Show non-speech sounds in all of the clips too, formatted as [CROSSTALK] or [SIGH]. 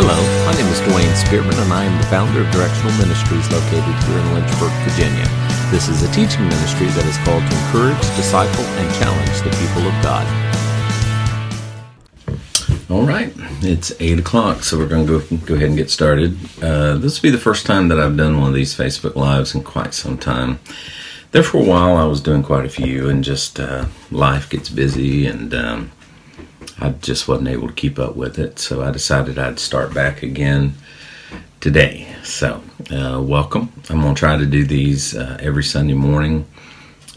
Hello, my name is Dwayne Spearman, and I am the founder of Directional Ministries located here in Lynchburg, Virginia. This is a teaching ministry that is called to encourage, disciple, and challenge the people of God. All right, it's eight o'clock, so we're going to go go ahead and get started. Uh, this will be the first time that I've done one of these Facebook lives in quite some time. There for a while, I was doing quite a few, and just uh, life gets busy, and um, I just wasn't able to keep up with it. So I decided I'd start back again today. So uh, welcome. I'm going to try to do these uh, every Sunday morning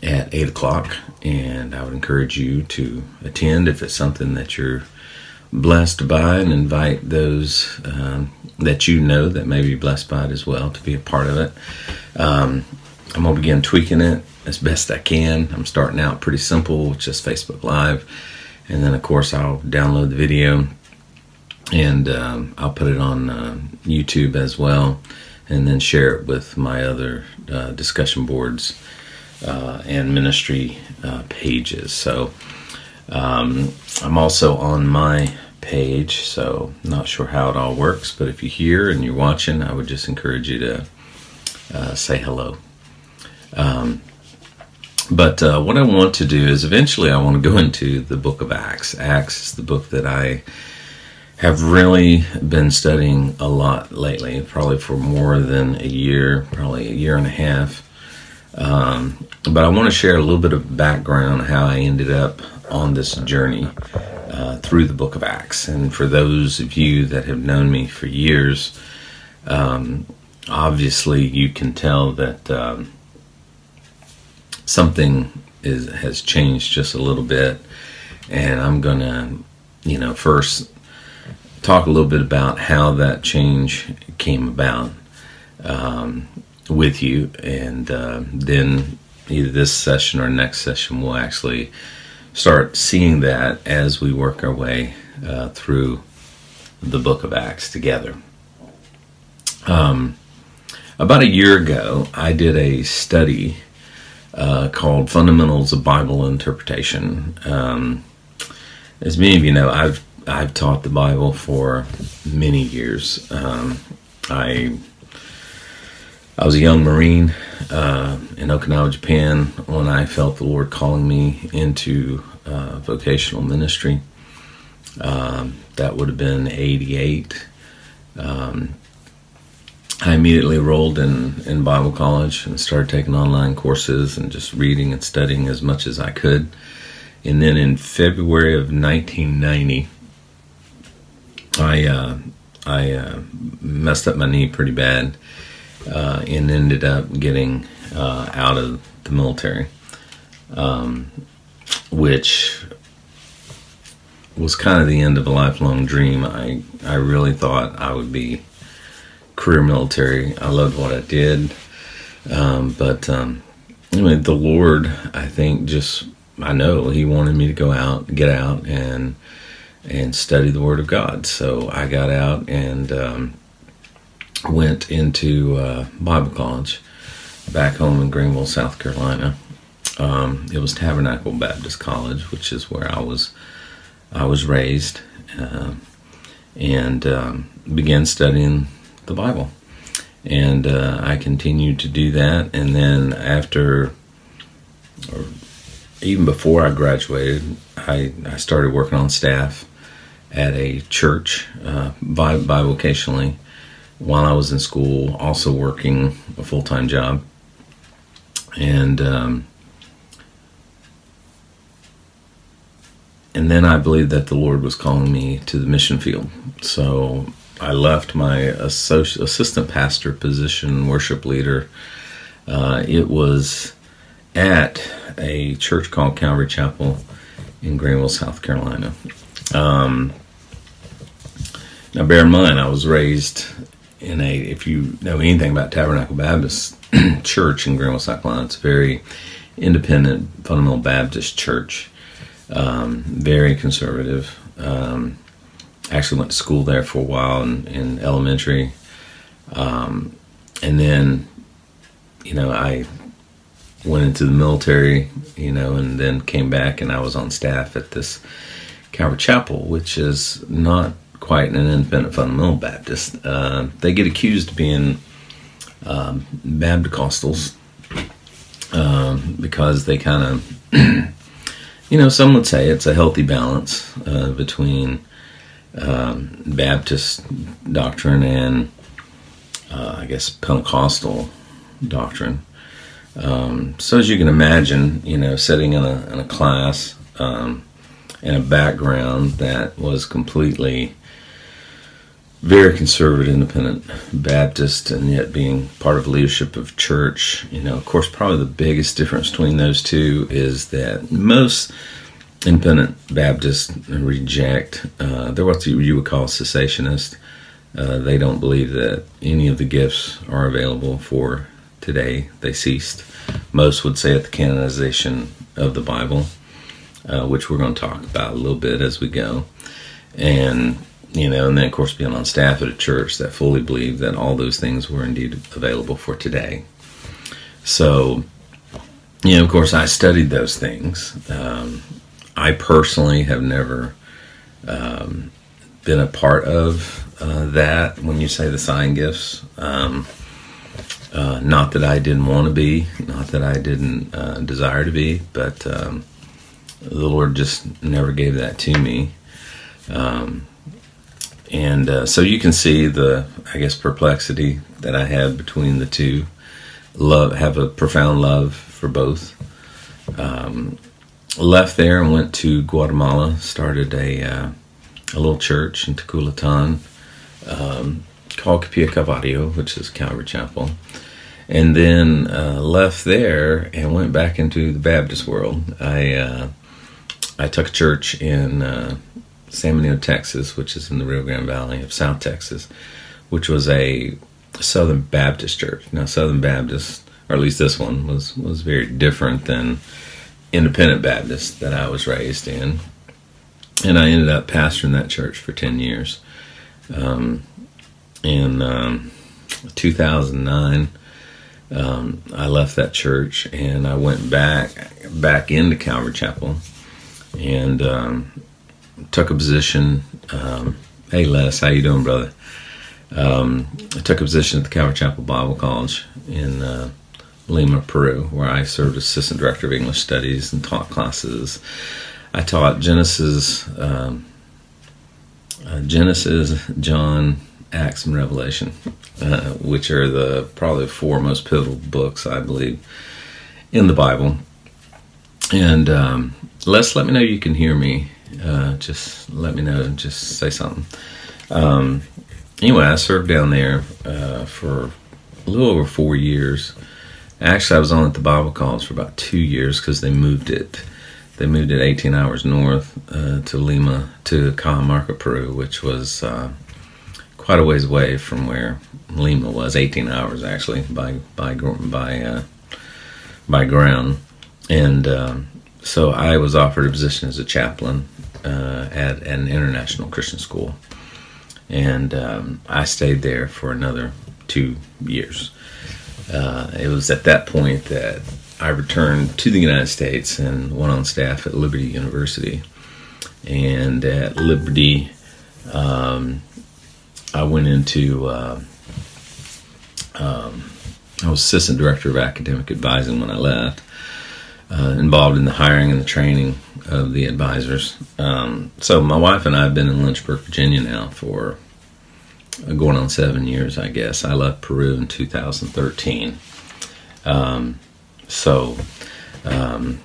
at eight o'clock, and I would encourage you to attend if it's something that you're blessed by and invite those um, that you know that may be blessed by it as well to be a part of it. Um, I'm going to begin tweaking it as best I can. I'm starting out pretty simple, just Facebook Live. And then, of course, I'll download the video and um, I'll put it on uh, YouTube as well and then share it with my other uh, discussion boards uh, and ministry uh, pages. So, um, I'm also on my page, so not sure how it all works, but if you're here and you're watching, I would just encourage you to uh, say hello. Um, but uh, what I want to do is eventually I want to go into the book of Acts. Acts is the book that I have really been studying a lot lately, probably for more than a year, probably a year and a half. Um, but I want to share a little bit of background how I ended up on this journey uh, through the book of Acts. And for those of you that have known me for years, um, obviously you can tell that um, something is has changed just a little bit. And I'm to, you know, first talk a little bit about how that change came about um, with you, and uh, then either this session or next session we'll actually start seeing that as we work our way uh, through the book of Acts together. Um, about a year ago, I did a study uh, called Fundamentals of Bible Interpretation. Um, as many of you know, I've I've taught the Bible for many years. Um, I I was a young Marine uh, in Okinawa, Japan, when I felt the Lord calling me into uh, vocational ministry. Um, that would have been 88. Um, I immediately enrolled in, in Bible college and started taking online courses and just reading and studying as much as I could. And then in February of 1990, I uh, I uh, messed up my knee pretty bad uh, and ended up getting uh, out of the military, um, which was kind of the end of a lifelong dream. I I really thought I would be career military. I loved what I did, um, but um, anyway, the Lord, I think, just I know He wanted me to go out, get out, and and study the Word of God. So I got out and um, went into uh, Bible college back home in Greenville, South Carolina. Um, it was Tabernacle Baptist College, which is where I was I was raised, uh, and um, began studying the Bible. And uh, I continued to do that. And then after, or even before I graduated, I, I started working on staff at a church uh, bivocationally while I was in school, also working a full time job. And um, and then I believed that the Lord was calling me to the mission field. So I left my assistant pastor position, worship leader. Uh, it was at a church called Calvary Chapel in Greenville, South Carolina. Um, now, bear in mind, I was raised in a, if you know anything about Tabernacle Baptist [CLEARS THROAT] Church in Greenville, South Carolina, it's a very independent, fundamental Baptist church, um, very conservative. Um, actually went to school there for a while in, in elementary. Um, and then, you know, I went into the military, you know, and then came back and I was on staff at this Calvary Chapel, which is not quite an independent fundamental Baptist. Uh, they get accused of being um, Baptist um, because they kind of, [CLEARS THROAT] you know, some would say it's a healthy balance uh, between um, Baptist doctrine and, uh, I guess, Pentecostal doctrine. Um, so as you can imagine, you know, sitting in a, in a class um, in a background that was completely very conservative, independent Baptist, and yet being part of leadership of church. You know, of course, probably the biggest difference between those two is that most independent Baptists reject. Uh, they're what you would call cessationist. Uh, they don't believe that any of the gifts are available for today. They ceased. Most would say at the canonization of the Bible, uh, which we're going to talk about a little bit as we go. And you know, and then of course being on staff at a church that fully believed that all those things were indeed available for today. So, you know, of course, I studied those things. Um, I personally have never um, been a part of uh, that. When you say the sign gifts, um, uh, not that I didn't want to be, not that I didn't uh, desire to be, but um, the Lord just never gave that to me. Um, and uh, so you can see the i guess perplexity that i have between the two love have a profound love for both um, left there and went to guatemala started a uh, a little church in Tecolotan um, called Capilla Calvario, which is Calvary Chapel, and then uh, left there and went back into the Baptist world. I uh, I took a church in uh, San Benito, Texas, which is in the Rio Grande Valley of South Texas, which was a Southern Baptist church. Now, Southern Baptist, or at least this one, was was very different than Independent Baptist that I was raised in, and I ended up pastoring that church for ten years. Um, in um, 2009, um, I left that church and I went back back into Calvary Chapel, and um, took a position. Um, hey, Les, how you doing, brother? Um, I took a position at the Calvary Chapel Bible College in uh, Lima, Peru, where I served as assistant director of English studies and taught classes. I taught Genesis, um, uh, Genesis, John, Acts, and Revelation, uh, which are the probably four most pivotal books I believe in the Bible. And um, Les, let me know you can hear me uh, just let me know. Just say something. Um, anyway, I served down there uh, for a little over four years. Actually, I was on at the Bible College for about two years because they moved it. They moved it 18 hours north uh, to Lima, to Cajamarca, Peru, which was uh, quite a ways away from where Lima was. 18 hours actually by by by uh, by ground, and um, so I was offered a position as a chaplain uh, at an international Christian school, and um, I stayed there for another two years. Uh, it was at that point that I returned to the United States and went on staff at Liberty University. And at Liberty, um, I went into uh, um, I was assistant director of academic advising when I left, uh, involved in the hiring and the training of the advisors. Um, so my wife and I have been in Lynchburg, Virginia now for going on seven years, I guess. I left Peru in 2013. Um, so, um,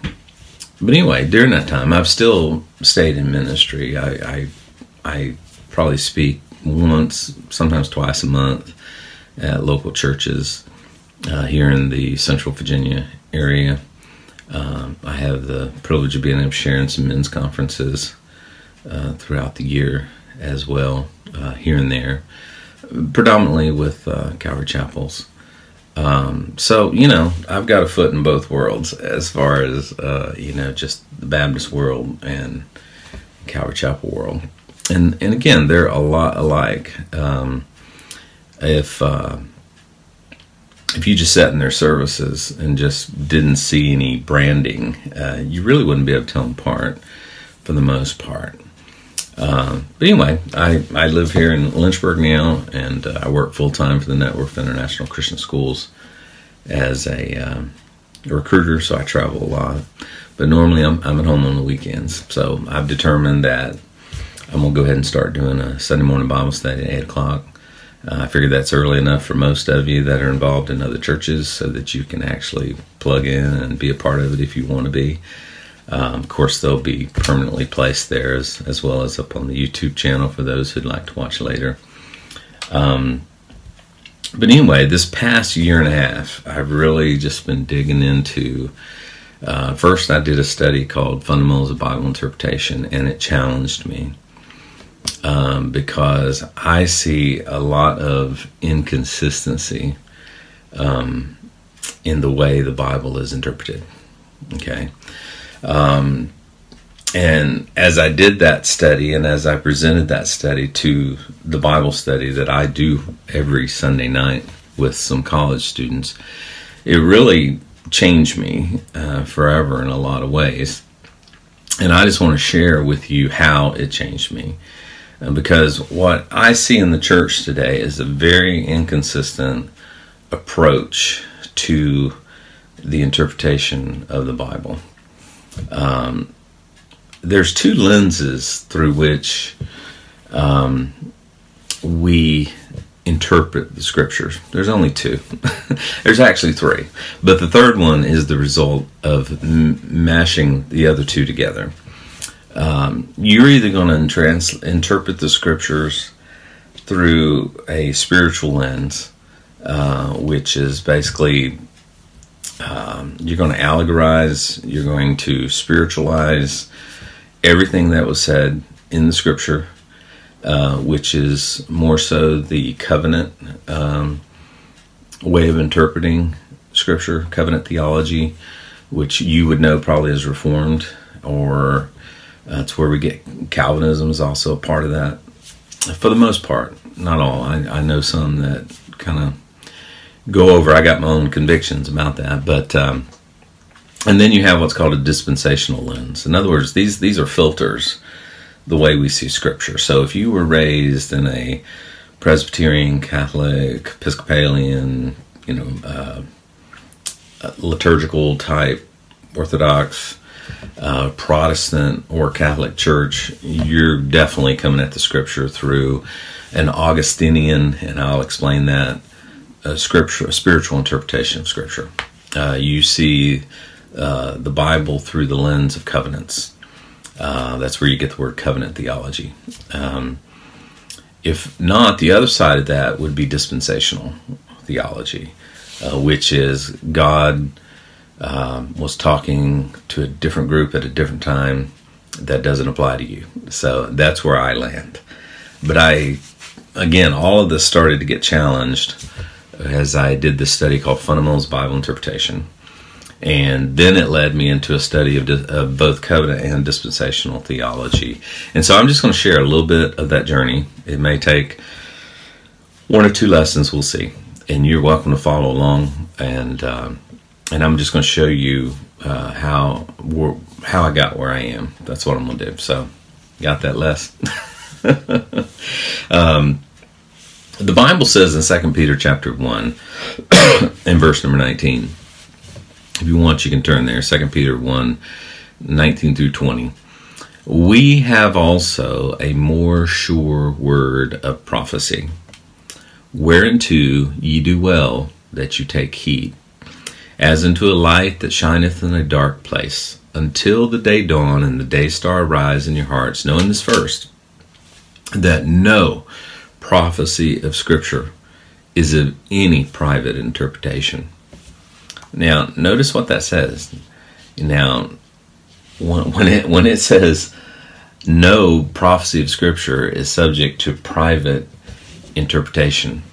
but anyway, during that time, I've still stayed in ministry. I, I, I probably speak once, sometimes twice a month at local churches uh, here in the Central Virginia area. Um, I have the privilege of being able to share in some men's conferences uh, throughout the year as well, uh, here and there, predominantly with uh, Calvary Chapels. Um, so you know, I've got a foot in both worlds as far as uh, you know, just the Baptist world and Calvary Chapel world, and and again, they're a lot alike. Um, if uh, if you just sat in their services and just didn't see any branding, uh, you really wouldn't be able to tell them apart for the most part. Uh, but anyway, I, I live here in Lynchburg now, and uh, I work full time for the Network of International Christian Schools as a um, recruiter, so I travel a lot. But normally I'm, I'm at home on the weekends. So I've determined that I'm going to go ahead and start doing a Sunday morning Bible study at 8 o'clock. Uh, I figured that's early enough for most of you that are involved in other churches so that you can actually plug in and be a part of it if you want to be. Um, of course, they'll be permanently placed there as, as well as up on the YouTube channel for those who'd like to watch later. Um, but anyway, this past year and a half, I've really just been digging into. Uh, first, I did a study called Fundamentals of Bible Interpretation, and it challenged me um, because I see a lot of inconsistency um, in the way the Bible is interpreted. Okay. Um, and as I did that study and as I presented that study to the Bible study that I do every Sunday night with some college students, it really changed me uh, forever in a lot of ways. And I just want to share with you how it changed me. Uh, because what I see in the church today is a very inconsistent approach to the interpretation of the Bible. Um, there's two lenses through which um, we interpret the scriptures. There's only two. [LAUGHS] There's actually three, but the third one is the result of m- mashing the other two together. Um, you're either going to trans- interpret the scriptures through a spiritual lens, uh, which is basically um, you're going to allegorize, you're going to spiritualize everything that was said in the scripture, uh, which is more so the covenant um, way of interpreting scripture, covenant theology, which you would know probably as Reformed, or that's uh, where we get Calvinism is also a part of that. For the most part, not all. I, I know some that kind of go over. I got my own convictions about that, but um, and then you have what's called a dispensational lens. In other words, these these are filters the way we see Scripture. So if you were raised in a Presbyterian, Catholic, Episcopalian, you know, uh, liturgical type, Orthodox, uh, Protestant, or Catholic church, you're definitely coming at the Scripture through an Augustinian, and I'll explain that a scripture, a spiritual interpretation of Scripture. Uh, you see uh, the Bible through the lens of covenants. Uh, that's where you get the word covenant theology. Um, if not, the other side of that would be dispensational theology, uh, which is God um, was talking to a different group at a different time that doesn't apply to you. So that's where I land. But I, again, all of this started to get challenged as I did this study called Fundamentals Bible Interpretation. And then it led me into a study of, of, both covenant and dispensational theology. And so I'm just going to share a little bit of that journey. It may take one or two lessons, we'll see. And you're welcome to follow along. And um, and I'm just going to show you uh, how how I got where I am. That's what I'm going to do. So, got that, Les? [LAUGHS] um, the Bible says in Second Peter chapter 1 [COUGHS] and verse number 19. If you want, you can turn there. Second Peter 1, 19 through 20. We have also a more sure word of prophecy, whereunto ye do well that you take heed, as unto a light that shineth in a dark place, until the day dawn and the day star arise in your hearts, knowing this first, that no prophecy of Scripture is of any private interpretation. Now, notice what that says. Now, when it when it says no prophecy of Scripture is subject to private interpretation,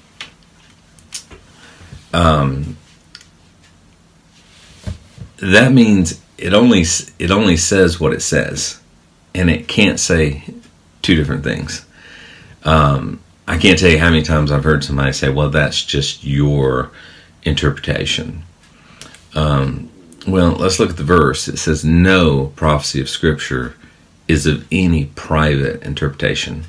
um, that means it only it only says what it says, and it can't say two different things. Um, I can't tell you how many times I've heard somebody say, well, that's just your interpretation. Um, well, let's look at the verse. It says, no prophecy of Scripture is of any private interpretation.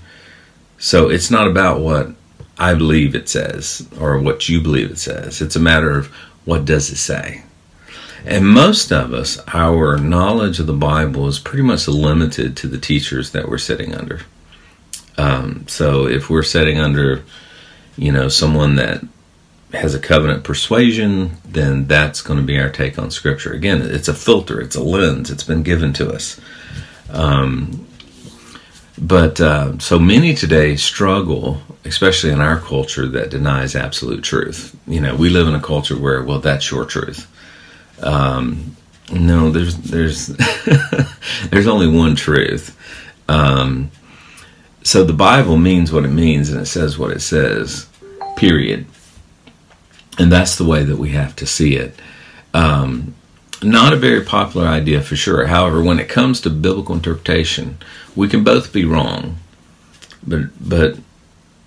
So it's not about what I believe it says or what you believe it says. It's a matter of what does it say. And most of us, our knowledge of the Bible is pretty much limited to the teachers that we're sitting under. Um, so if we're setting under, you know, someone that has a covenant persuasion, then that's going to be our take on Scripture. Again, it's a filter, it's a lens, it's been given to us. Um, but uh, so many today struggle, especially in our culture that denies absolute truth. You know, we live in a culture where, well, that's your truth. Um, no, there's there's [LAUGHS] there's only one truth. Um, so the Bible means what it means, and it says what it says. Period. And that's the way that we have to see it. Um, not a very popular idea for sure. However, when it comes to biblical interpretation, we can both be wrong, but but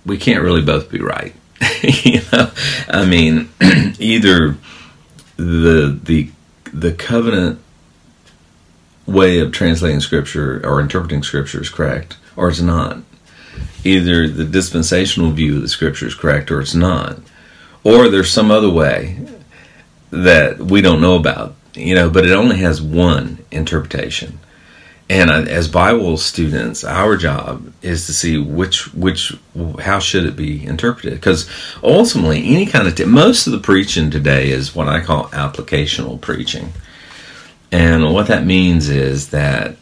we can't really both be right. [LAUGHS] you know, I mean, [CLEARS THROAT] either the the the covenant way of translating scripture or interpreting scripture is correct or it's not. Either the dispensational view of the scripture is correct or it's not. Or there's some other way that we don't know about, you know, but it only has one interpretation. And as Bible students, our job is to see which which how should it be interpreted because ultimately any kind of t- most of the preaching today is what I call applicational preaching. And what that means is that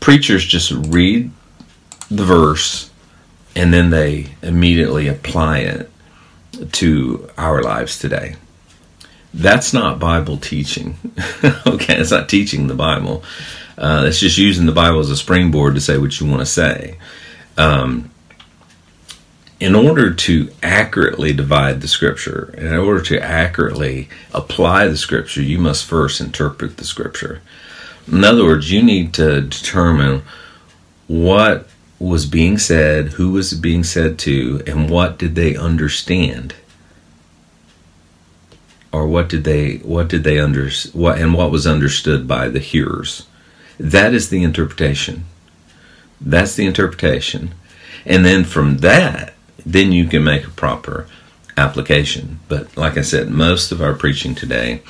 preachers just read the verse and then they immediately apply it to our lives today. That's not Bible teaching. [LAUGHS] okay, it's not teaching the Bible. Uh, it's just using the Bible as a springboard to say what you want to say. Um, in order to accurately divide the scripture, in order to accurately apply the scripture, you must first interpret the scripture. In other words, you need to determine what was being said, who was being said to, and what did they understand? Or what did they what did they under what and what was understood by the hearers? That is the interpretation. That's the interpretation. And then from that then you can make a proper application. But like i said most of our preaching today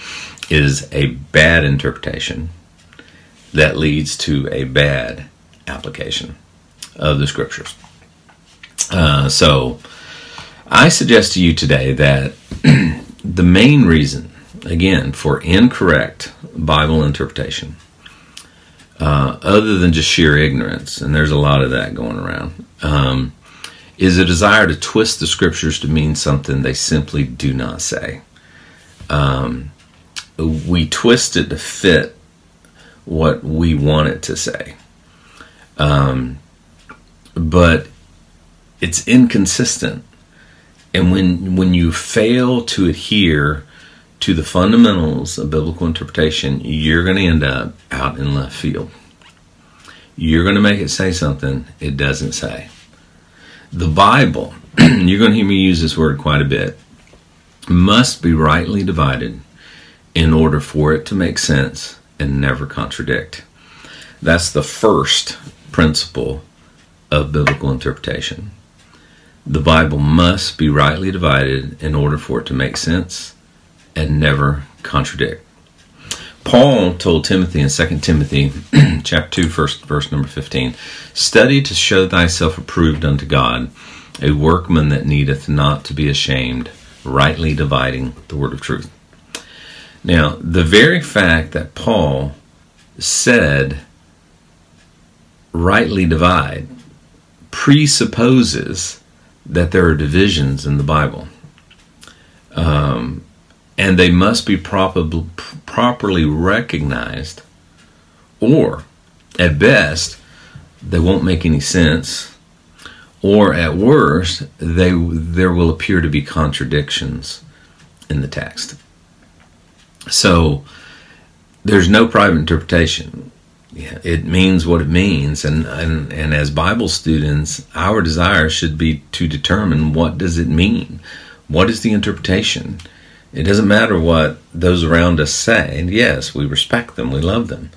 is a bad interpretation that leads to a bad application of the scriptures uh, so i suggest to you today that [CLEARS THROAT] the main reason, again, for incorrect Bible interpretation, uh, other than just sheer ignorance, and there's a lot of that going around, um, is a desire to twist the scriptures to mean something they simply do not say. Um, we twist it to fit what we want it to say. Um, but it's inconsistent and when when you fail to adhere to the fundamentals of biblical interpretation, you're going to end up out in left field. You're going to make it say something it doesn't say. The Bible, [CLEARS THROAT] you're going to hear me use this word quite a bit, must be rightly divided in order for it to make sense and never contradict. That's the first principle of biblical interpretation. The Bible must be rightly divided in order for it to make sense and never contradict. Paul told Timothy in 2 Timothy [CLEARS THROAT] chapter 2 verse, verse number 15, Study to show thyself approved unto God, a workman that needeth not to be ashamed, rightly dividing the word of truth. Now, the very fact that Paul said rightly divide presupposes that there are divisions in the Bible. Um, and they must be proper, properly recognized, or at best, they won't make any sense, or at worst, they, there will appear to be contradictions in the text. So, there's no private interpretation it means what it means and, and and as bible students our desire should be to determine what does it mean what is the interpretation it doesn't matter what those around us say and yes we respect them we love them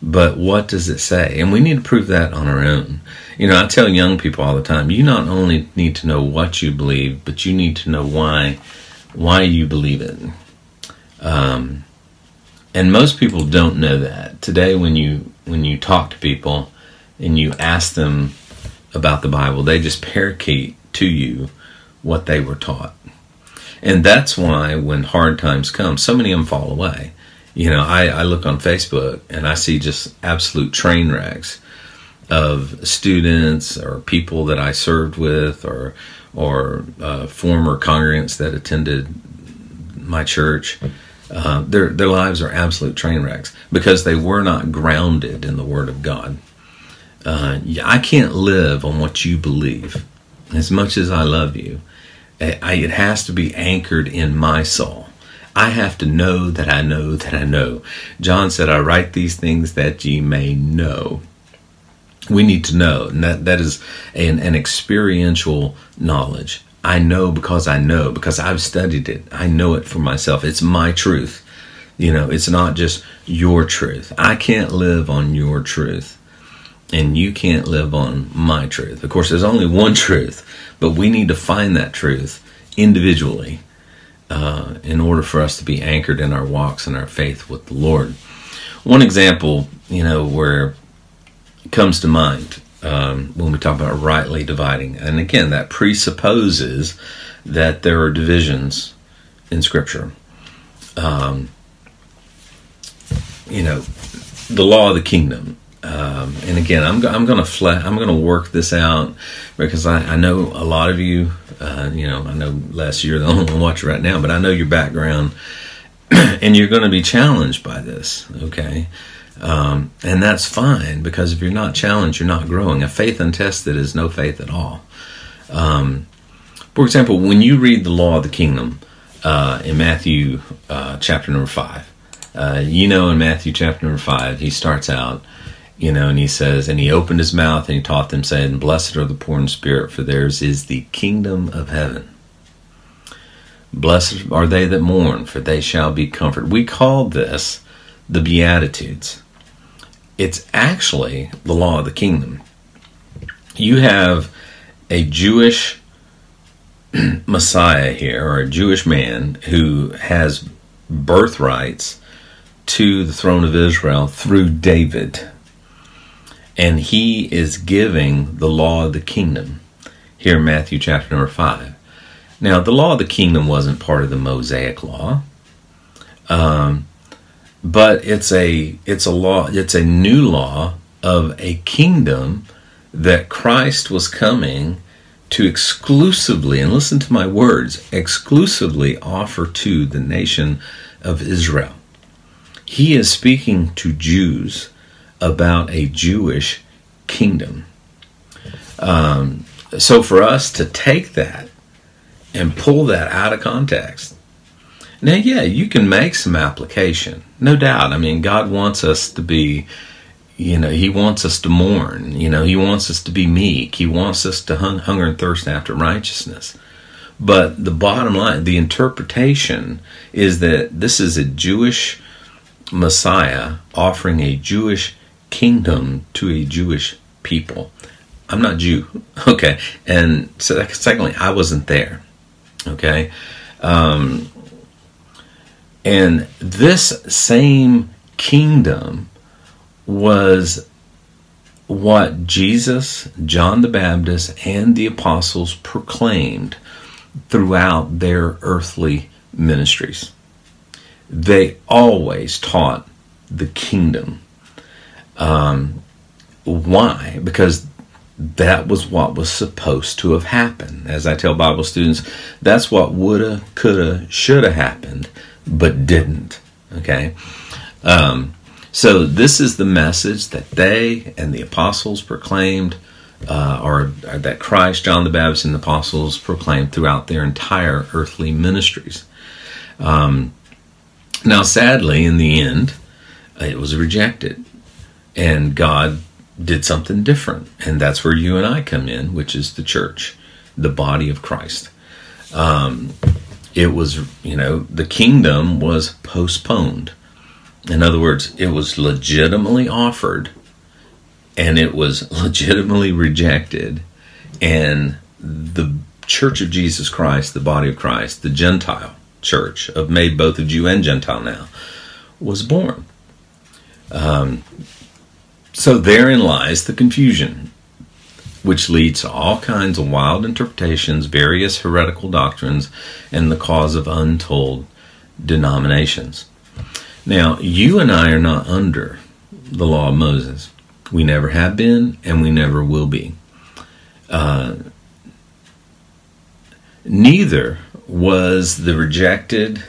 but what does it say? And we need to prove that on our own. You know, I tell young people all the time, you not only need to know what you believe, but you need to know why why you believe it. Um, and most people don't know that. Today when you when you talk to people and you ask them about the Bible, they just parakeet to you what they were taught. And that's why when hard times come, so many of them fall away. You know, I, I look on Facebook and I see just absolute train wrecks of students or people that I served with or or uh, former congregants that attended my church. Uh, their their lives are absolute train wrecks because they were not grounded in the Word of God. Uh, I can't live on what you believe, as much as I love you. I, it has to be anchored in my soul. I have to know that I know that I know. John said, I write these things that ye may know. We need to know, and that, that is an, an experiential knowledge. I know because I know, because I've studied it. I know it for myself. It's my truth. You know, it's not just your truth. I can't live on your truth, and you can't live on my truth. Of course, there's only one truth, but we need to find that truth individually uh, in order for us to be anchored in our walks and our faith with the Lord. One example, you know, where it comes to mind um, when we talk about rightly dividing, and again, that presupposes that there are divisions in Scripture. Um, you know, the law of the kingdom. Um, and again, I'm, I'm going to fle- I'm to work this out because I, I know a lot of you uh, you know, I know Les, you're the [LAUGHS] only one watching right now, but I know your background, [CLEARS THROAT] and you're going to be challenged by this. Okay, um, and that's fine because if you're not challenged, you're not growing. A faith untested is no faith at all. Um, for example, when you read the law of the kingdom uh, in Matthew uh, chapter number five, uh, you know in Matthew chapter number five, he starts out you know, and he says, and he opened his mouth and he taught them, saying, Blessed are the poor in spirit, for theirs is the kingdom of heaven. Blessed are they that mourn, for they shall be comforted. We call this the Beatitudes. It's actually the law of the kingdom. You have a Jewish [CLEARS THROAT] Messiah here, or a Jewish man who has birthrights to the throne of Israel through David and he is giving the law of the kingdom here in Matthew chapter number 5. Now, the law of the kingdom wasn't part of the Mosaic law. Um, but it's a it's a law it's a new law of a kingdom that Christ was coming to exclusively and listen to my words exclusively offer to the nation of Israel. He is speaking to Jews about a Jewish kingdom. Um, so for us to take that and pull that out of context, now, yeah, you can make some application, no doubt. I mean, God wants us to be, you know, He wants us to mourn. You know, He wants us to be meek. He wants us to hung, hunger and thirst after righteousness. But the bottom line, the interpretation is that this is a Jewish Messiah offering a Jewish kingdom to a Jewish people. I'm not Jew, [LAUGHS] okay, and so secondly, I wasn't there, okay, um, and this same kingdom was what Jesus, John the Baptist, and the apostles proclaimed throughout their earthly ministries. They always taught the kingdom um, why? Because that was what was supposed to have happened. As I tell Bible students, that's what woulda, coulda, shoulda happened, but didn't. Okay? Um, so, this is the message that they and the apostles proclaimed, uh, or, or, that Christ, John the Baptist, and the apostles proclaimed throughout their entire earthly ministries. Um, now, sadly, in the end, it was rejected and God did something different. And that's where you and I come in, which is the church, the body of Christ. Um, it was, you know, the kingdom was postponed. In other words, it was legitimately offered and it was [LAUGHS] legitimately rejected. And the Church of Jesus Christ, the body of Christ, the Gentile church of made both of Jew and Gentile now, was born. Um, so therein lies the confusion, which leads to all kinds of wild interpretations, various heretical doctrines, and the cause of untold denominations. Now, you and I are not under the law of Moses. We never have been, and we never will be. Uh, neither was the rejected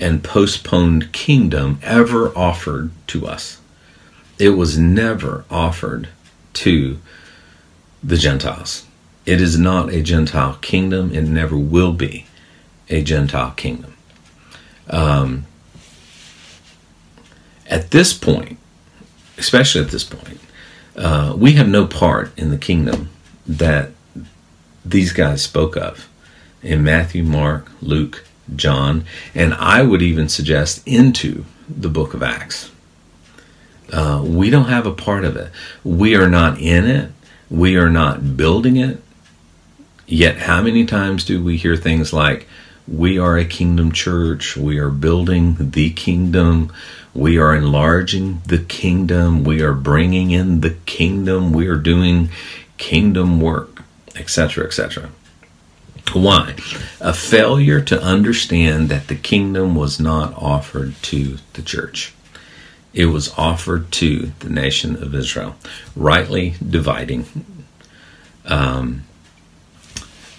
and postponed kingdom ever offered to us. It was never offered to the Gentiles. It is not a Gentile kingdom. It never will be a Gentile kingdom. Um, at this point, especially at this point, uh, we have no part in the kingdom that these guys spoke of in Matthew, Mark, Luke, John, and I would even suggest into the book of Acts. Uh, we don't have a part of it. We are not in it. We are not building it. Yet, how many times do we hear things like, we are a kingdom church, we are building the kingdom, we are enlarging the kingdom, we are bringing in the kingdom, we are doing kingdom work, etc., etc. Why? A failure to understand that the kingdom was not offered to the church. It was offered to the nation of Israel, rightly dividing. Um,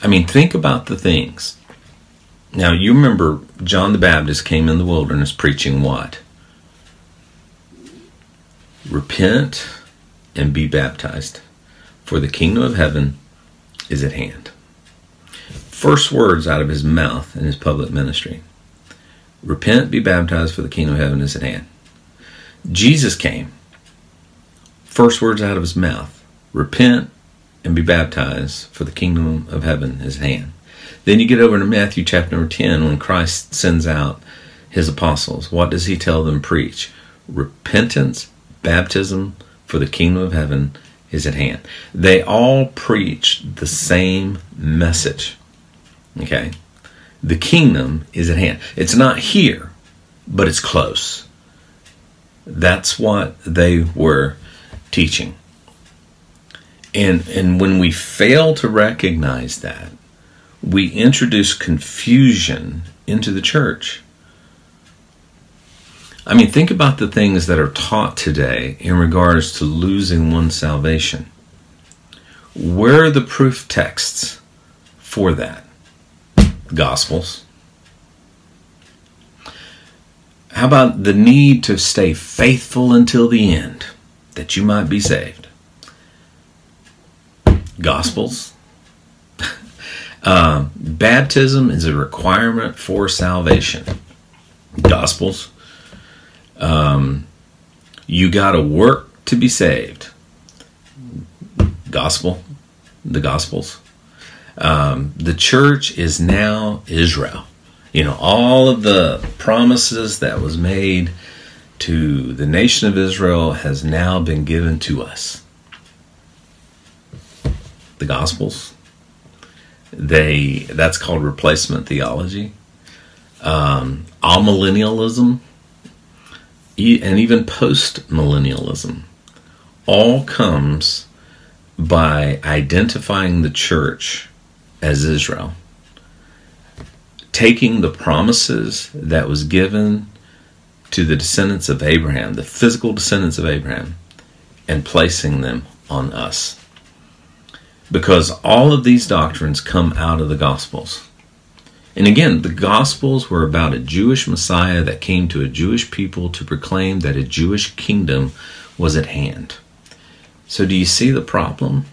I mean, think about the things. Now, you remember John the Baptist came in the wilderness preaching what? Repent and be baptized, for the kingdom of heaven is at hand first words out of his mouth in his public ministry Repent, be baptized, for the kingdom of heaven is at hand. Jesus came. First words out of his mouth Repent and be baptized, for the kingdom of heaven is at hand. Then you get over to Matthew chapter number 10 when Christ sends out his apostles. What does he tell them preach? Repentance, baptism, for the kingdom of heaven is at hand. They all preach the same message. Okay? The kingdom is at hand. It's not here, but it's close. That's what they were teaching. And and when we fail to recognize that, we introduce confusion into the church. I mean, think about the things that are taught today in regards to losing one's salvation. Where are the proof texts for that? Gospels. How about the need to stay faithful until the end that you might be saved? Gospels. uh, [LAUGHS] baptism is a requirement for salvation. Gospels. Um, you got to work to be saved. Gospel. The Gospels. Um, the church is now Israel. You know, all of the promises that was made to the nation of Israel has now been given to us. The Gospels, they that's called replacement theology. Um, amillennialism, and even post millennialism, all comes by identifying the church as Israel, taking the promises that was given to the descendants of Abraham, the physical descendants of Abraham, and placing them on us. Because all of these doctrines come out of the Gospels. And again, the Gospels were about a Jewish Messiah that came to a Jewish people to proclaim that a Jewish kingdom was at hand. So, do you see the problem?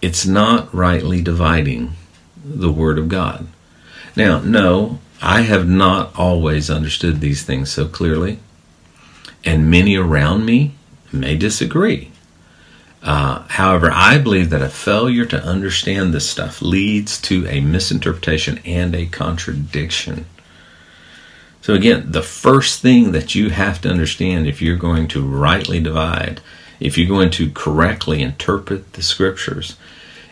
it's not rightly dividing the Word of God. Now, no, I have not always understood these things so clearly, and many around me may disagree. Uh, however, I believe that a failure to understand this stuff leads to a misinterpretation and a contradiction. So, again, the first thing that you have to understand if you're going to rightly divide, if you're going to correctly interpret the scriptures,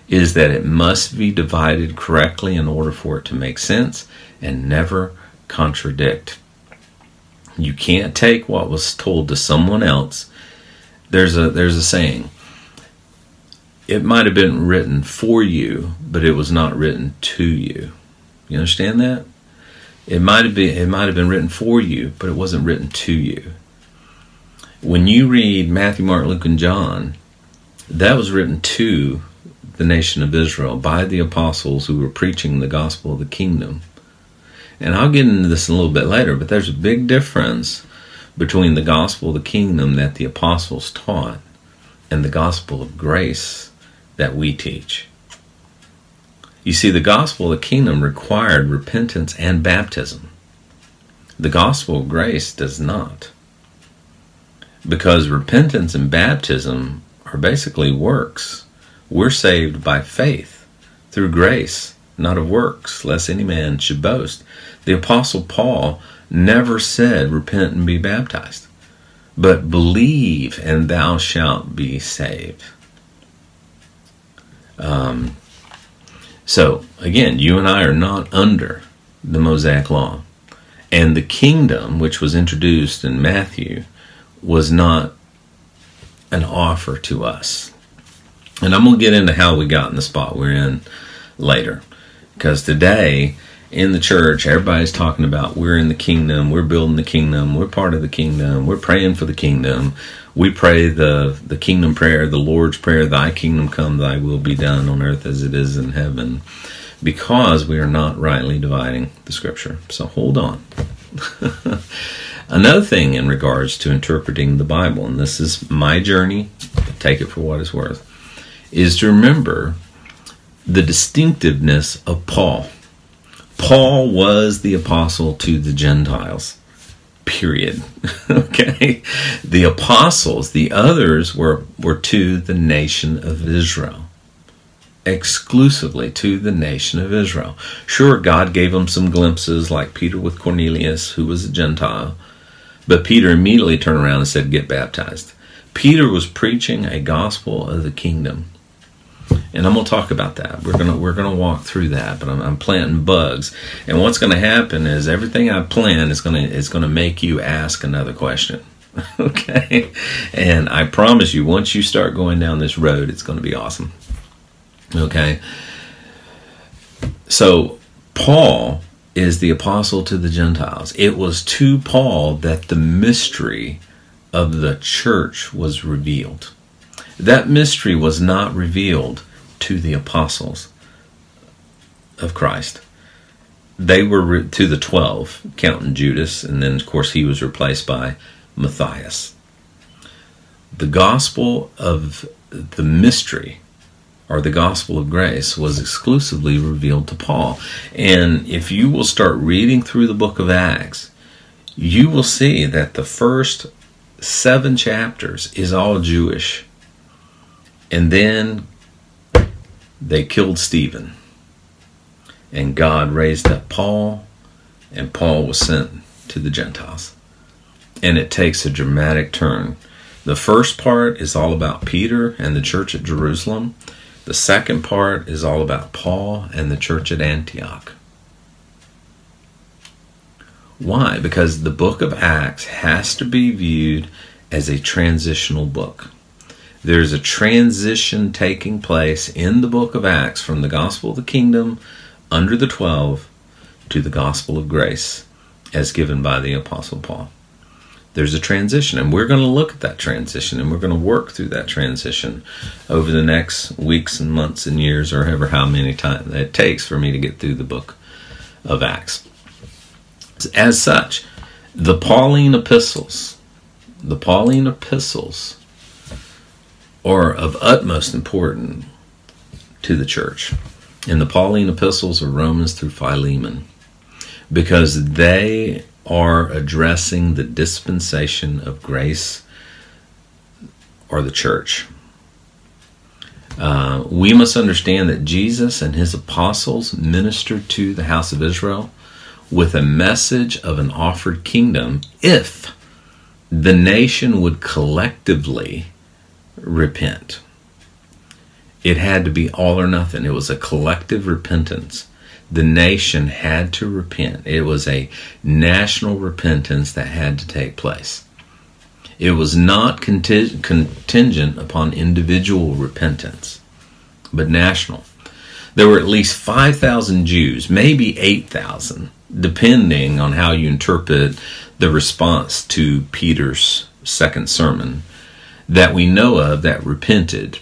is that it must be divided correctly in order for it to make sense and never contradict. You can't take what was told to someone else. There's a there's a saying. It might have been written for you, but it was not written to you. You understand that? It might have been it might have been written for you, but it wasn't written to you. When you read Matthew, Mark, Luke, and John, that was written to the nation of Israel by the apostles who were preaching the gospel of the kingdom. And I'll get into this a little bit later, but there's a big difference between the gospel of the kingdom that the apostles taught and the gospel of grace that we teach. You see, the gospel of the kingdom required repentance and baptism. The gospel of grace does not. Because repentance and baptism are basically works. We're saved by faith through grace, not of works, lest any man should boast. The Apostle Paul never said, Repent and be baptized, but believe and thou shalt be saved. Um, so, again, you and I are not under the Mosaic Law. And the kingdom, which was introduced in Matthew, was not an offer to us. And I'm going to get into how we got in the spot we're in later. Because today, in the church, everybody's talking about we're in the kingdom, we're building the kingdom, we're part of the kingdom, we're praying for the kingdom. We pray the, the kingdom prayer, the Lord's prayer, thy kingdom come, thy will be done on earth as it is in heaven, because we are not rightly dividing the scripture. So hold on. [LAUGHS] Another thing in regards to interpreting the Bible, and this is my journey, take it for what it's worth, is to remember the distinctiveness of Paul. Paul was the apostle to the Gentiles. Period. [LAUGHS] okay? The apostles, the others were, were to the nation of Israel. Exclusively to the nation of Israel. Sure, God gave them some glimpses, like Peter with Cornelius, who was a Gentile. But Peter immediately turned around and said, Get baptized. Peter was preaching a gospel of the kingdom and I'm gonna talk about that. We're gonna we're gonna walk through that, but I'm, I'm planting bugs, and what's gonna happen is everything I plan is gonna is gonna make you ask another question. [LAUGHS] okay, and I promise you, once you start going down this road, it's gonna be awesome. Okay, so Paul is the apostle to the Gentiles. It was to Paul that the mystery of the church was revealed. That mystery was not revealed to the apostles of Christ. They were re- to the 12, counting Judas, and then, of course, he was replaced by Matthias. The gospel of the mystery or the gospel of grace was exclusively revealed to Paul. And if you will start reading through the book of Acts, you will see that the first seven chapters is all Jewish and then they killed Stephen. And God raised up Paul, and Paul was sent to the Gentiles. And it takes a dramatic turn. The first part is all about Peter and the church at Jerusalem. The second part is all about Paul and the church at Antioch. Why? Because the book of Acts has to be viewed as a transitional book. There's a transition taking place in the book of Acts from the gospel of the kingdom under the 12 to the gospel of grace as given by the apostle Paul. There's a transition, and we're going to look at that transition and we're going to work through that transition over the next weeks and months and years, or however how many times it takes for me to get through the book of Acts. As such, the Pauline epistles, the Pauline epistles are of utmost importance to the church. in the Pauline epistles of Romans through Philemon because they are addressing the dispensation of grace or the church. Uh, we must understand that Jesus and his apostles ministered to the house of Israel with a message of an offered kingdom if the nation would collectively repent. It had to be all or nothing. It was a collective repentance. The nation had to repent. It was a national repentance that had to take place. It was not contingent upon individual repentance, but national. There were at least 5,000 Jews, maybe 8,000, depending on how you interpret the response to Peter's second sermon, that we know of that repented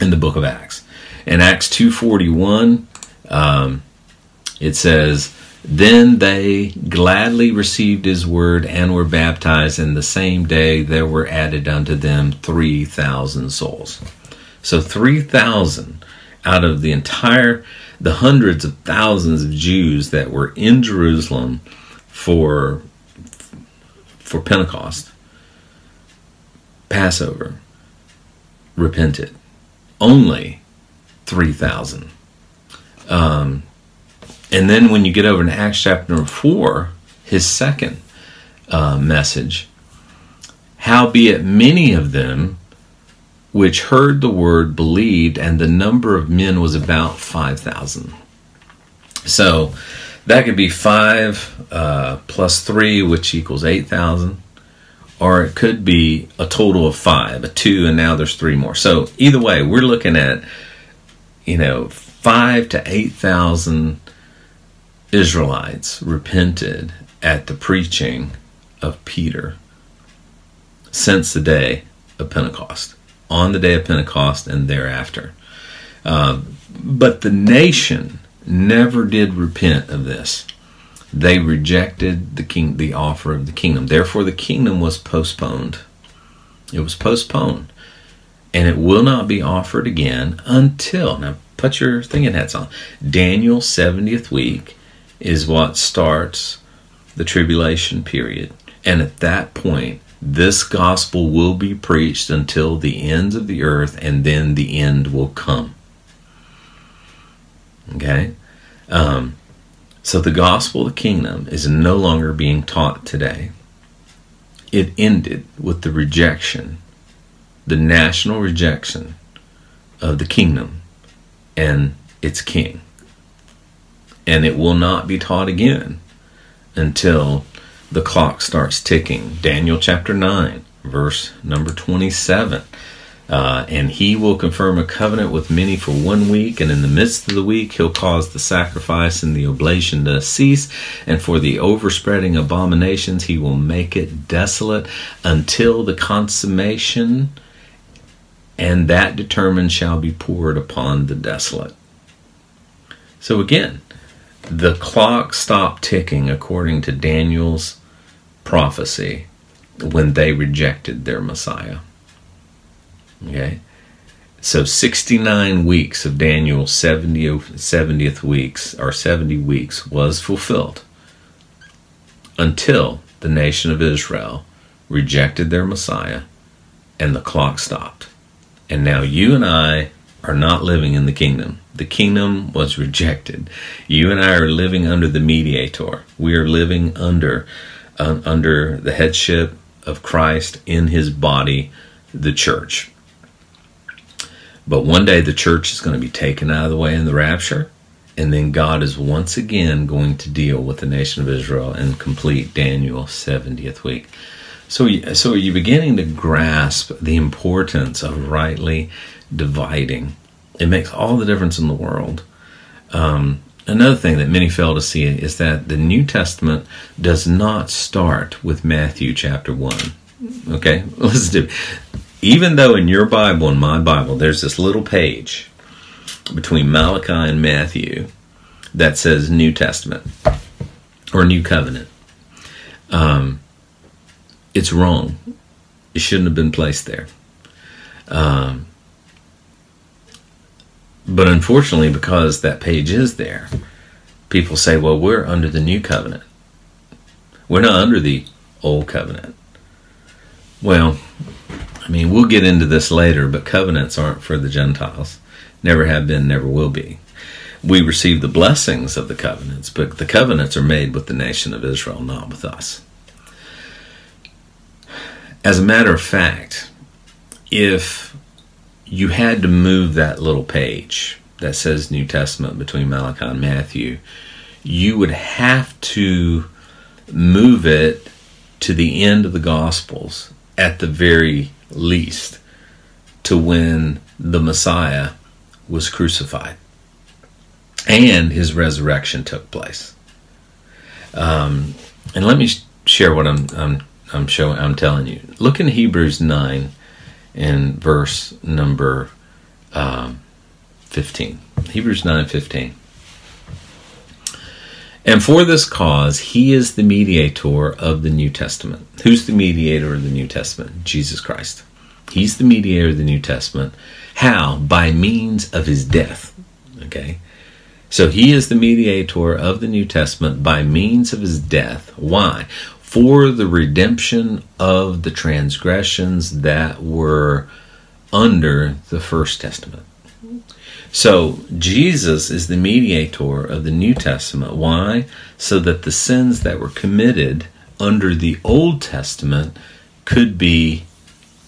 in the book of Acts. In Acts 2:41, um, it says, "Then they gladly received his word and were baptized, and the same day there were added unto them 3,000 souls." So 3,000 out of the entire the hundreds of thousands of Jews that were in Jerusalem for for Pentecost, Passover, repented. Only 3,000. Um, and then when you get over in Acts chapter 4, his second uh, message, howbeit many of them which heard the word believed, and the number of men was about 5,000. So that could be 5 uh, plus 3, which equals 8,000. Or it could be a total of 5, a 2, and now there's 3 more. So either way, we're looking at, you know, 5 to 8,000 Israelites repented at the preaching of Peter since the day of Pentecost on the day of Pentecost and thereafter. Uh, but the nation never did repent of this. They rejected the king, the offer of the kingdom. Therefore, the kingdom was postponed. It was postponed, and it will not be offered again until now. Put your thinking hats on. Daniel's seventieth week is what starts the tribulation period, and at that point, this gospel will be preached until the ends of the earth, and then the end will come. Okay? Um, so the gospel of the kingdom is no longer being taught today. It ended with the rejection, the national rejection of the kingdom and its king. And it will not be taught again until the clock starts ticking. Daniel chapter 9, verse number 27. Uh, and he will confirm a covenant with many for one week, and in the midst of the week, he'll cause the sacrifice and the oblation to cease, and for the overspreading abominations, he will make it desolate until the consummation, and that determined shall be poured upon the desolate. So again, the clock stopped ticking according to Daniel's prophecy when they rejected their Messiah. Okay? So 69 weeks of Daniel's 70, 70th weeks, or 70 weeks, was fulfilled until the nation of Israel rejected their Messiah and the clock stopped. And now you and I are not living in the kingdom. The kingdom was rejected. You and I are living under the mediator. We are living under uh, under the headship of Christ in his body, the church. But one day the church is going to be taken out of the way in the rapture, and then God is once again going to deal with the nation of Israel and complete Daniel's 70th week. So, so are you beginning to grasp the importance of rightly dividing? It makes all the difference in the world. Um, Another thing that many fail to see is that the New Testament does not start with Matthew chapter 1. Okay, [LAUGHS] listen to Even though in your Bible and my Bible there's this little page between Malachi and Matthew that says New Testament or New Covenant, um, it's wrong. It shouldn't have been placed there. Um, but unfortunately, because that page is there, people say, well, we're under the new covenant. We're not under the old covenant. Well, I mean, we'll get into this later, but covenants aren't for the Gentiles. Never have been, never will be. we receive the blessings of the covenants, but the covenants are made with the nation of Israel, not with us. As a matter of fact, if you had to move that little page that says New Testament between Malachi and Matthew, you would have to move it to the end of the Gospels at the very least to when the Messiah was crucified and his resurrection took place. Um, and let me share what I'm, I'm I'm showing I'm telling you. Look in Hebrews nine and verse number um, fifteen. Hebrews nine fifteen. And for this cause, he is the mediator of the New Testament. Who's the mediator of the New Testament? Jesus Christ. He's the mediator of the New Testament. How? By means of his death. Okay? So he is the mediator of the New Testament by means of his death. Why? For the redemption of the transgressions that were under the First Testament. So Jesus is the mediator of the New Testament. Why? So that the sins that were committed under the Old Testament could be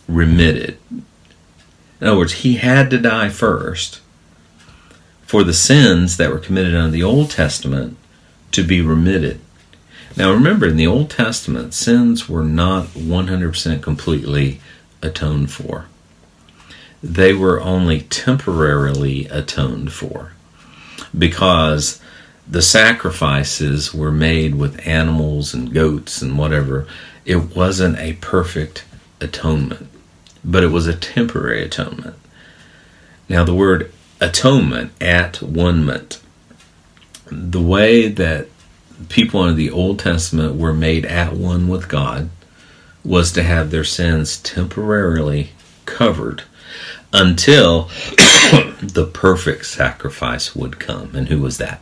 remitted. In other words, he had to die first for the sins that were committed under the Old Testament to be remitted. Now remember, in the Old Testament, sins were not 100% completely atoned for they were only temporarily atoned for because the sacrifices were made with animals and goats and whatever. It wasn't a perfect atonement, but it was a temporary atonement. Now, the word atonement, at one the way that people in the Old Testament were made at one with God was to have their sins temporarily covered until [COUGHS] the perfect sacrifice would come. And who was that?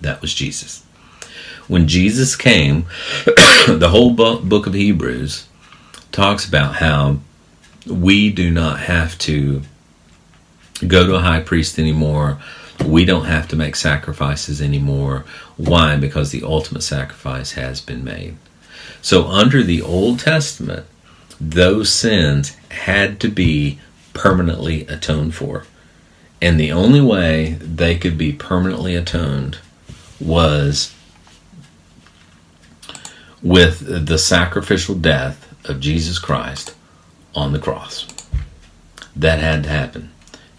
That was Jesus. When Jesus came, [COUGHS] the whole book of Hebrews talks about how we do not have to go to a high priest anymore. We don't have to make sacrifices anymore. Why? Because the ultimate sacrifice has been made. So, under the Old Testament, those sins had to be permanently atoned for. And the only way they could be permanently atoned was with the sacrificial death of Jesus Christ on the cross. That had to happen.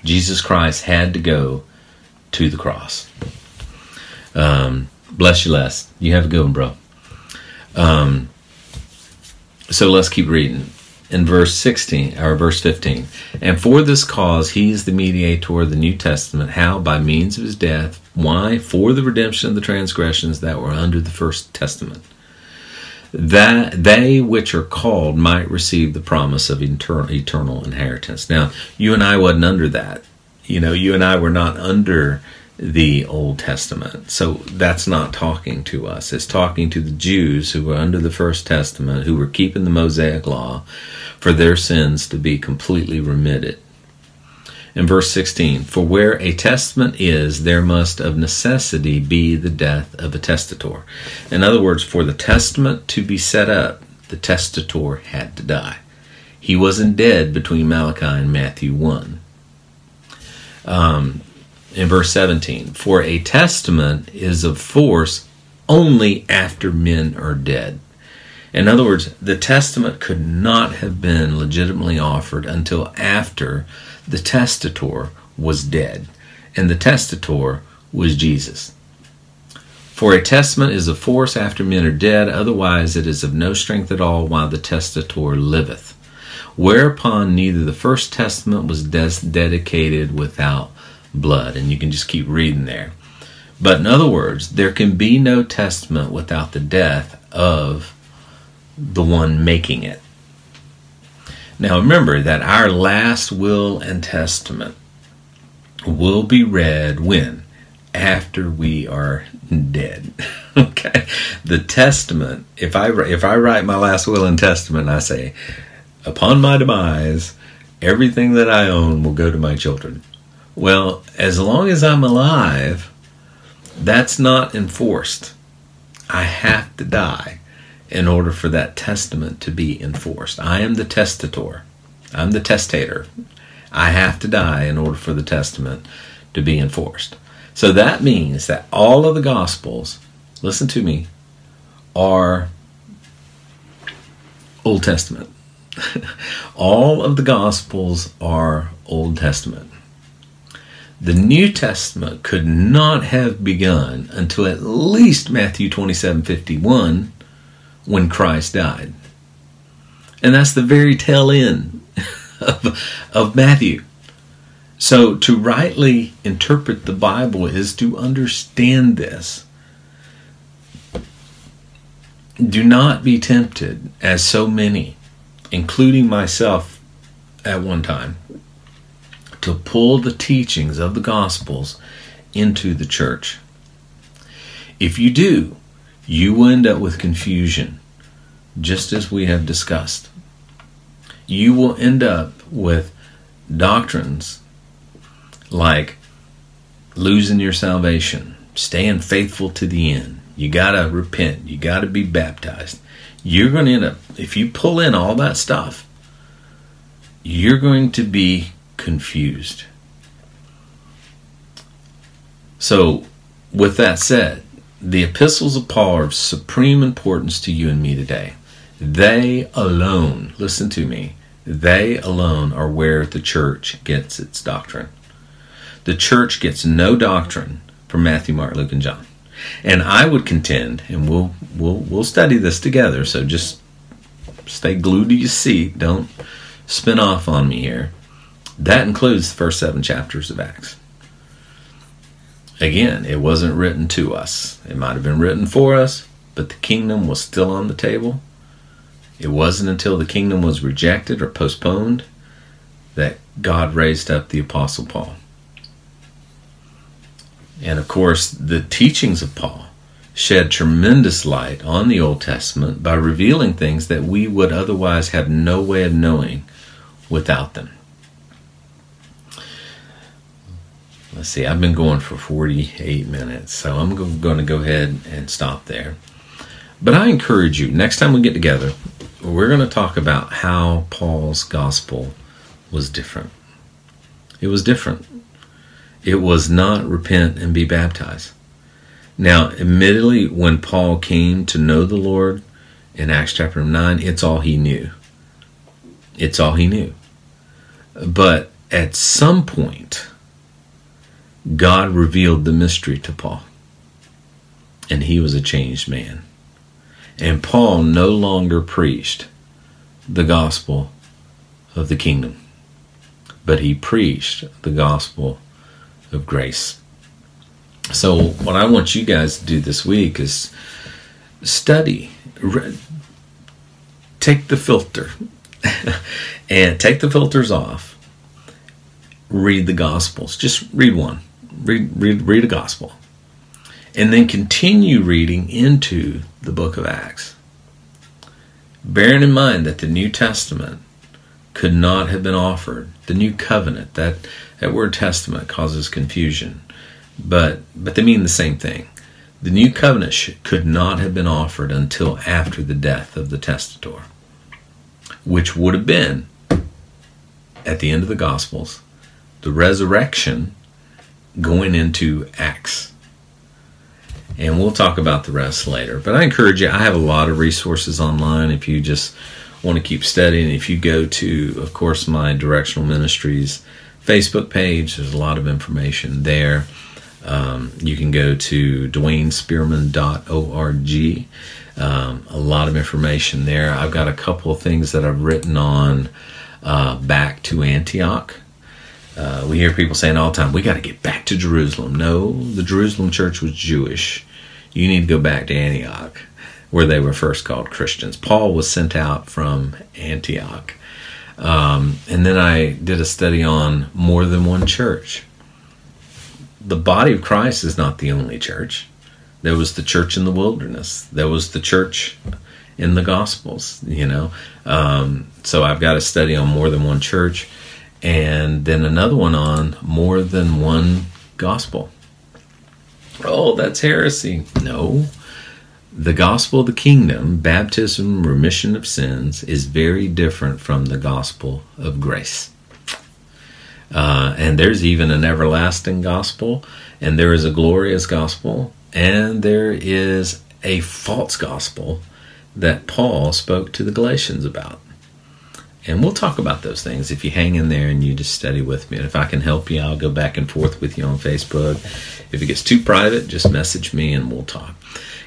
Jesus Christ had to go to the cross. Um, bless you, Les. You have a good one, bro. Um, so let's keep reading in verse 16 or verse 15 and for this cause he is the mediator of the new testament. How? By means of his death. Why? For the redemption of the transgressions that were under the first testament. That they which are called might receive the promise of eternal, eternal inheritance. Now you and i wasn't under that. You know you and i were not under the Old Testament. So that's not talking to us. It's talking to the Jews who were under the First Testament, who were keeping the Mosaic Law, for their sins to be completely remitted. In verse 16, for where a testament is, there must of necessity be the death of a testator. In other words, for the testament to be set up, the testator had to die. He wasn't dead between Malachi and Matthew 1. Um, in verse 17, for a testament is of force only after men are dead. In other words, the testament could not have been legitimately offered until after the testator was dead, and the testator was Jesus. For a testament is of force after men are dead, otherwise it is of no strength at all while the testator liveth. Whereupon neither the first testament was des- dedicated without blood. And you can just keep reading there. But in other words, there can be no testament without the death of the one making it. Now remember that our last will and testament will be read when? After we are dead. [LAUGHS] okay. The testament, if I if I write my last will and testament, I say, upon my demise, everything that I own will go to my children. Well, as long as I'm alive, that's not enforced. I have to die in order for that testament to be enforced. I am the testator. I'm the testator. I have to die in order for the testament to be enforced. So that means that all of the Gospels, listen to me, are Old Testament. [LAUGHS] all of the Gospels are Old Testament. The New Testament could not have begun until at least Matthew 27 51 when Christ died. And that's the very tail end [LAUGHS] of, of Matthew. So, to rightly interpret the Bible is to understand this. Do not be tempted, as so many, including myself at one time, to pull the teachings of the Gospels into the church. If you do, you will end up with confusion, just as we have discussed. You will end up with doctrines like losing your salvation, staying faithful to the end. You got to repent. You got to be baptized. You're going to end up, if you pull in all that stuff, you're going to be confused. So, with that said, the epistles of Paul are of supreme importance to you and me today. They alone, listen to me, they alone are where the church gets its doctrine. The church gets no doctrine from Matthew, Mark, Luke, and John. And I would contend, and we'll we'll we'll study this together. So just stay glued to your seat. Don't spin off on me here. That includes the first seven chapters of Acts. Again, it wasn't written to us. It might have been written for us, but the kingdom was still on the table. It wasn't until the kingdom was rejected or postponed that God raised up the Apostle Paul. And of course, the teachings of Paul shed tremendous light on the Old Testament by revealing things that we would otherwise have no way of knowing without them. Let's see, I've been going for 48 minutes, so I'm going to go ahead and stop there. But I encourage you, next time we get together, we're going to talk about how Paul's gospel was different. It was different it was not repent and be baptized. Now, admittedly, when Paul came to know the Lord in Acts chapter 9, it's all he knew. It's all he knew. But at some point, God revealed the mystery to Paul, and he was a changed man. And Paul no longer preached the gospel of the kingdom, but he preached the gospel of grace. So, what I want you guys to do this week is study, re- take the filter, [LAUGHS] and take the filters off. Read the Gospels. Just read one. Read, read, read a Gospel. And then continue reading into the book of Acts. Bearing in mind that the New Testament could not have been offered, the New Covenant, that that word testament causes confusion, but but they mean the same thing. The new covenant could not have been offered until after the death of the testator, which would have been at the end of the Gospels, the resurrection going into Acts. And we'll talk about the rest later. But I encourage you, I have a lot of resources online if you just want to keep studying. If you go to, of course, my directional ministries Facebook page. There's a lot of information there. Um, you can go to dwaynespearman.org. Um, a lot of information there. I've got a couple of things that I've written on uh, back to Antioch. Uh, we hear people saying all the time, we got to get back to Jerusalem. No, the Jerusalem church was Jewish. You need to go back to Antioch, where they were first called Christians. Paul was sent out from Antioch. Um, and then I did a study on more than one church. The body of Christ is not the only church. There was the church in the wilderness. There was the church in the Gospels. You know, um, so I've got a study on more than one church, and then another one on more than one gospel. Oh, that's heresy. No. The gospel of the kingdom, baptism, remission of sins, is very different from the gospel of grace. Uh, and there's even an everlasting gospel, and there is a glorious gospel, and there is a false gospel that Paul spoke to the Galatians about. And we'll talk about those things if you hang in there and you just study with me. And if I can help you, I'll go back and forth with you on Facebook. If it gets too private, just message me and we'll talk.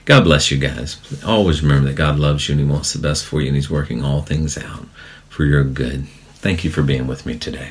God bless you guys. Always remember that God loves you and He wants the best for you and He's working all things out for your good. Thank you for being with me today.